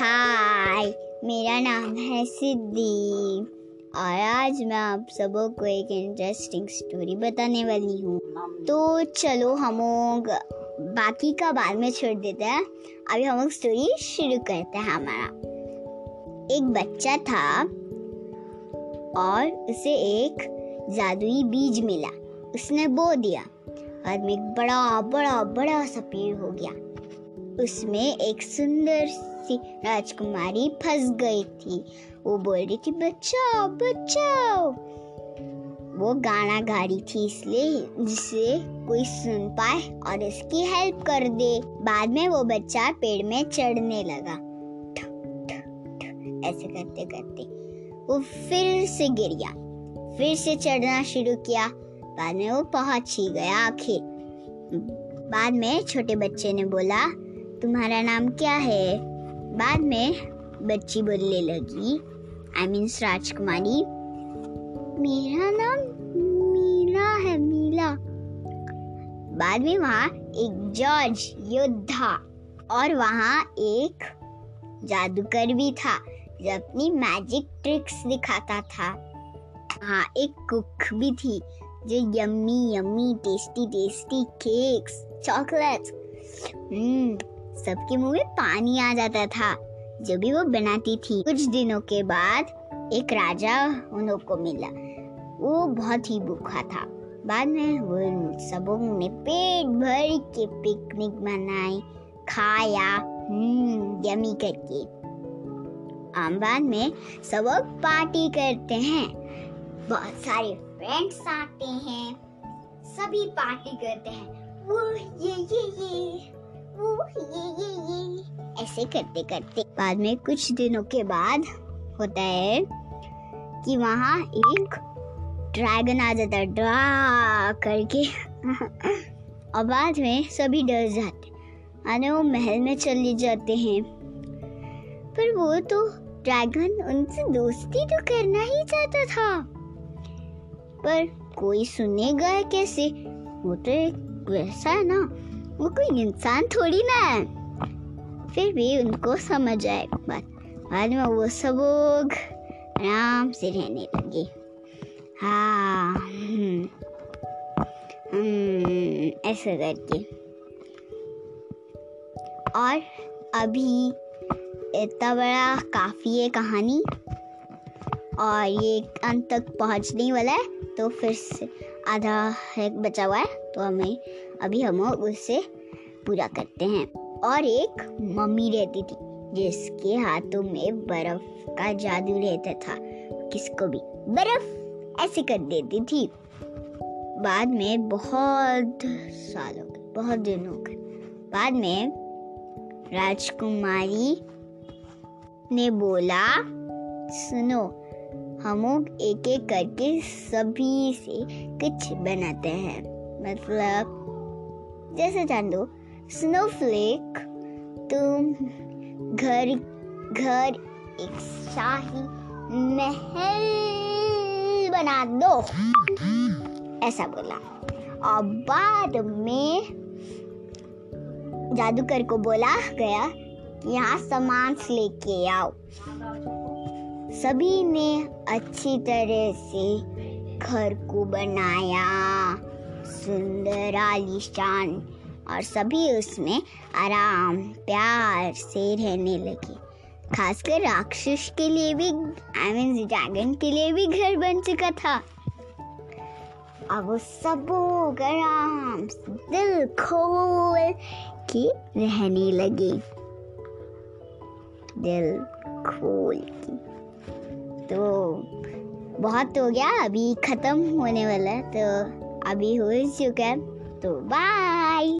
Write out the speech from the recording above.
हाय, मेरा नाम है सिद्धि और आज मैं आप सबों को एक इंटरेस्टिंग स्टोरी बताने वाली हूँ। तो चलो हम लोग बाकी का बाद में छोड़ देते हैं। अभी हम लोग स्टोरी शुरू करते हैं हमारा। एक बच्चा था और उसे एक जादुई बीज मिला। उसने बो दिया बाद में एक बड़ा बड़ा बड़ा सा पेड़ हो गया। उसमें एक सुंदर सी राजकुमारी फंस गई थी। वो बोल रही थी, बचाओ बचाओ। वो गाना गा रही थी इसलिए जिससे कोई सुन पाए और इसकी हेल्प कर दे। बाद में वो बच्चा पेड़ में चढ़ने लगा। ऐसे करते करते वो फिर से गिर गया। फिर से चढ़ना शुरू किया। बाद में वो पहुँच ही गया आखिर। बाद में छोटे बच्चे ने बोला तुम्हारा नाम क्या है? बाद में बच्ची बोलने लगी। आई मीन राजकुमारी। मेरा नाम मीला है, मीला। बाद में वहाँ एक जॉर्ज, योद्धा, और वहाँ एक जादूगर भी था, जो अपनी मैजिक ट्रिक्स दिखाता था। हाँ एक कुक भी थी, जो yummy yummy tasty tasty cakes chocolates hmm सबके मुँह में पानी आ जाता था। जो भी वो बनाती थी, कुछ दिनों के बाद एक राजा उन को मिला। वो बहुत ही भूखा था। बाद में वो सबों ने पेट भर के पिकनिक मनाई, खाया हम्म यमी करके। आम बाद में सब पार्टी करते हैं। बहुत सारे फ्रेंड्स आते हैं। सभी पार्टी करते हैं। वो ये ये ये ये ये ऐसे करते करते बाद में कुछ दिनों के बाद होता है कि वहाँ एक ड्रैगन आ जाता है, ड्रा करके। और बाद में सभी डर जाते आने वो महल में चले जाते हैं। पर वो तो ड्रैगन उनसे दोस्ती तो करना ही चाहता था। पर कोई सुनेगा कैसे? वो तो एक वैसा है ना वो कोई इंसान थोड़ी ना है। फिर भी उनको समझ आए। बात बाद में वो सब लोग आराम से रहने लगे। हाँ हम्म, हम्म, ऐसा करके। और अभी इतना बड़ा काफ़ी है कहानी। और ये अंत तक पहुँचने वाला है तो फिर से आधा है बचा हुआ है तो हमें अभी हम उससे पूरा करते हैं। और एक मम्मी रहती थी, जिसके हाथों में बर्फ़ का जादू रहता था। किसको भी। बर्फ़ ऐसे कर देती थी। बाद में बहुत सालों बहुत दिनों के बाद में राजकुमारी ने बोला, सुनो हम एक एक करके सभी से कुछ बनाते हैं। मतलब जैसे जान दो स्नोफ्लेक तुम घर घर एक शाही महल बना दो। ऐसा बोला। और बाद में जादूगर को बोला गया कि यहाँ सामान लेके आओ। सभी ने अच्छी तरह से घर को बनाया। सुंदर आलिशान। और सभी उसमें आराम, प्यार से रहने लगे। खासकर राक्षस के लिए भी आई मीन ड्रैगन के लिए भी घर बन चुका था। अब वो सब आराम, दिल खोल के रहने लगे। दिल खोल के। तो बहुत हो गया, अभी ख़त्म होने वाला है तो अभी हो चुका है तो बाय